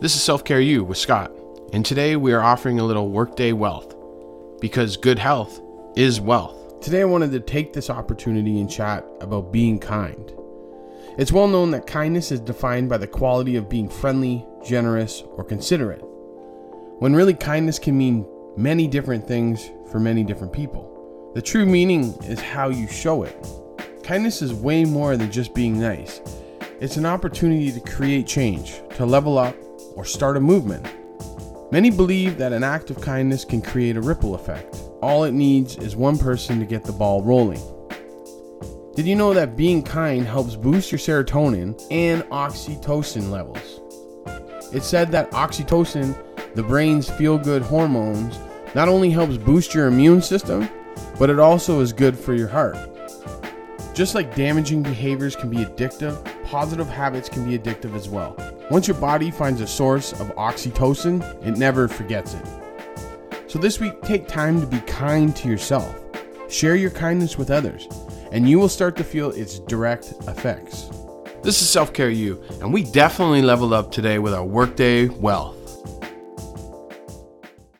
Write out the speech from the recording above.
This is Self Care You with Scott, and today we are offering a little workday wealth because good health is wealth. Today I wanted to take this opportunity and chat about being kind. It's well known that kindness is defined by the quality of being friendly, generous, or considerate, when really kindness can mean many different things for many different people. The true meaning is how you show it. Kindness is way more than just being nice. It's an opportunity to create change, to level up, or start a movement. Many believe that an act of kindness can create a ripple effect. All it needs is one person to get the ball rolling. Did you know that being kind helps boost your serotonin and oxytocin levels? It's said that oxytocin, the brain's feel good hormones, not only helps boost your immune system, but it also is good for your heart. Just like damaging behaviors can be addictive, positive habits can be addictive as well. Once your body finds a source of oxytocin, it never forgets it. So this week, take time to be kind to yourself. Share your kindness with others and you will start to feel its direct effects. This is Self Care You, and we definitely leveled up today with our Workday Wealth.